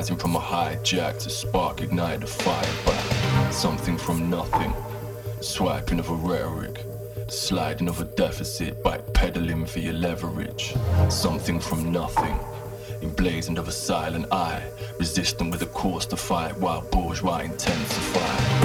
Rising from a hijack to spark, ignite a fire back. Something from nothing, swiping of a rhetoric. Sliding of a deficit by peddling for your leverage. Something from nothing. Emblazoned of a silent eye. Resisting with a course to fight while bourgeois intensify.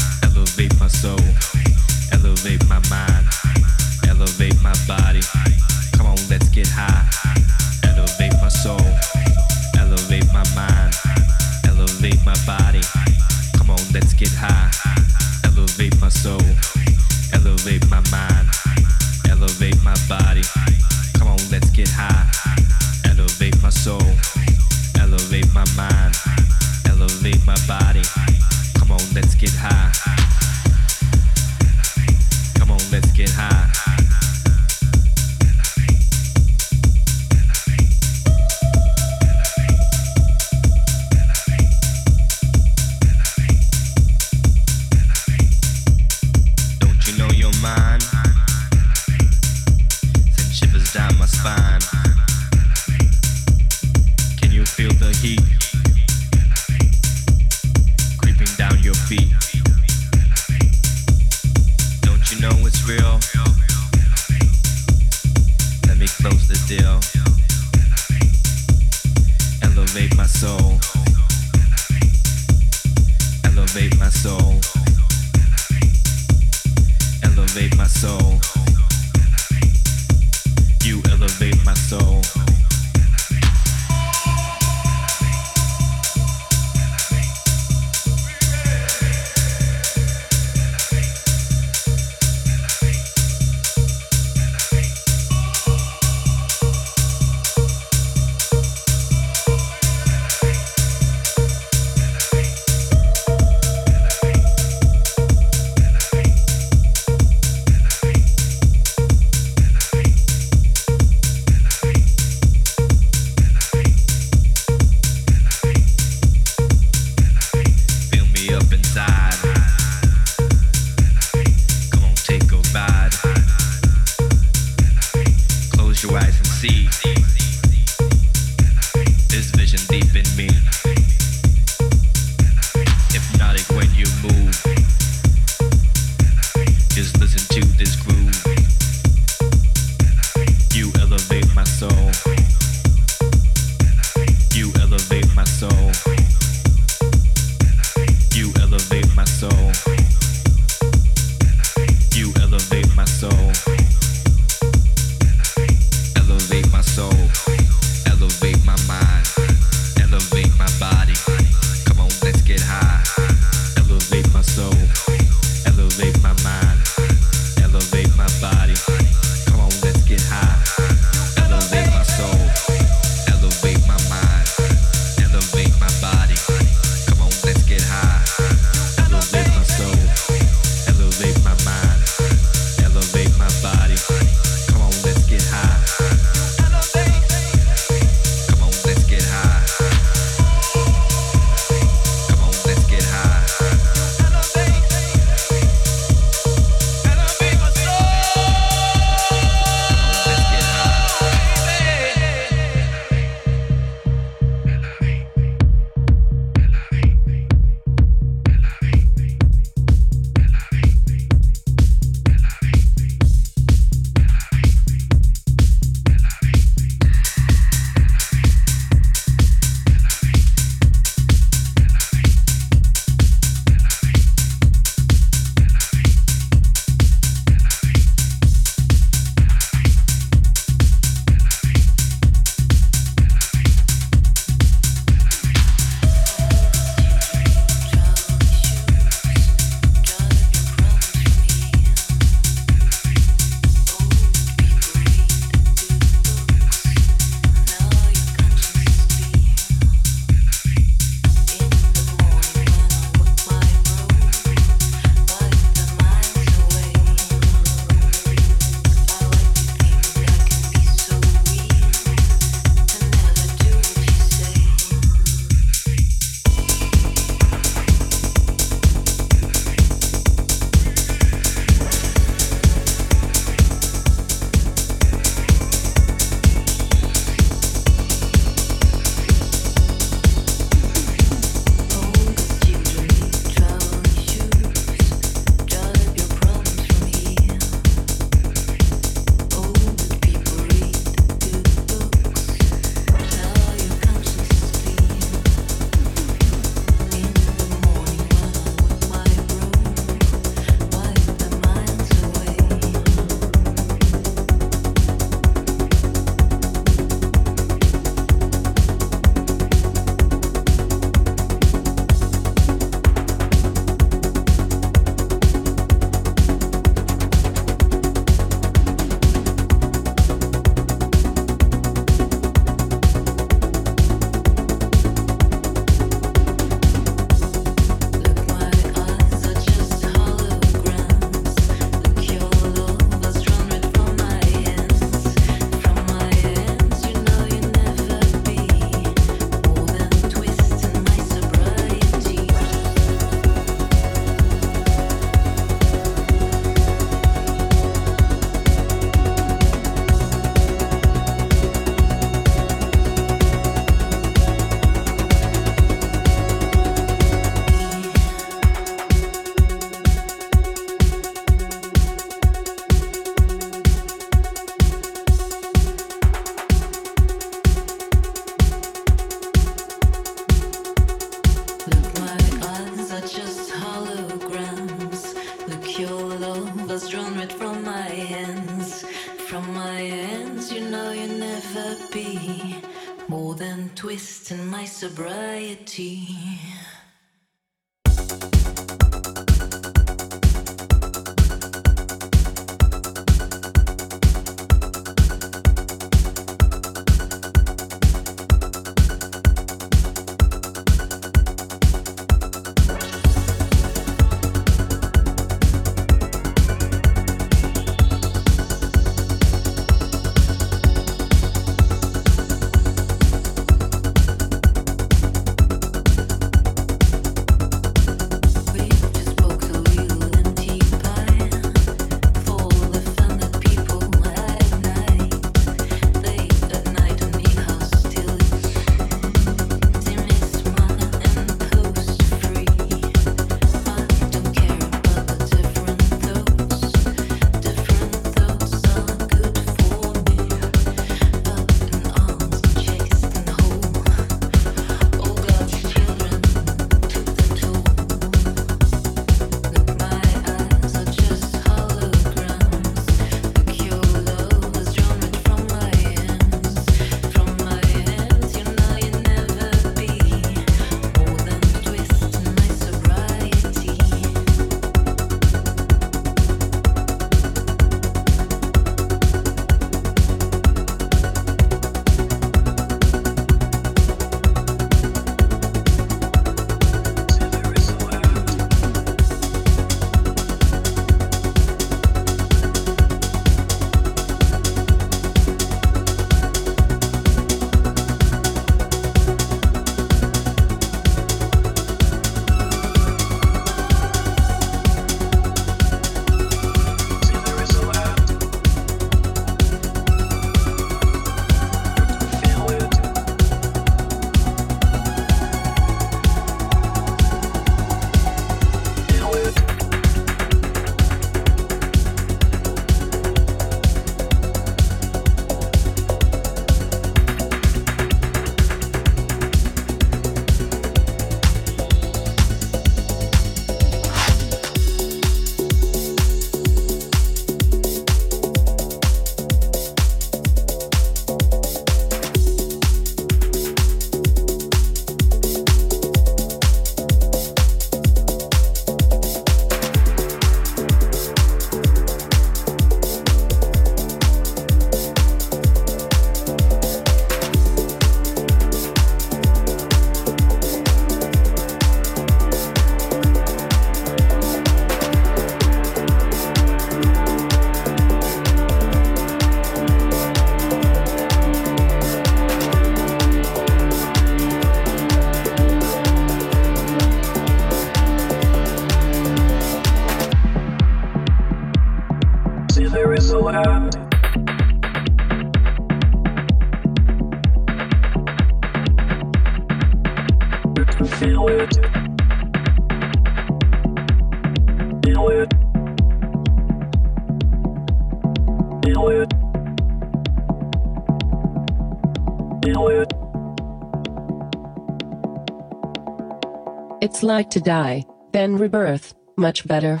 Like to die, then rebirth, much better.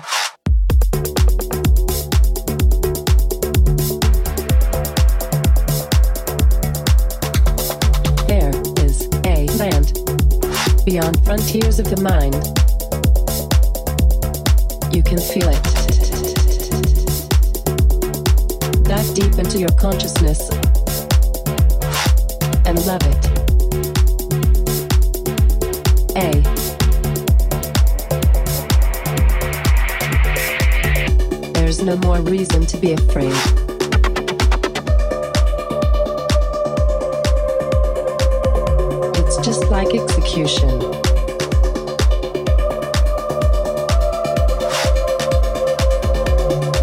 There is a land beyond frontiers of the mind. You can feel it. Dive deep into your consciousness and love it. A. no more reason to be afraid. It's just like execution.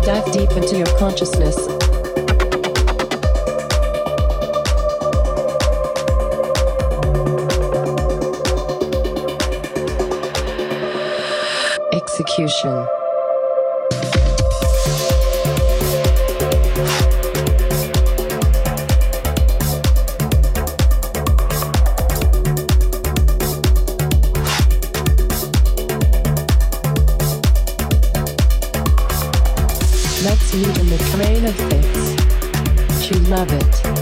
Dive deep into your consciousness. You love it.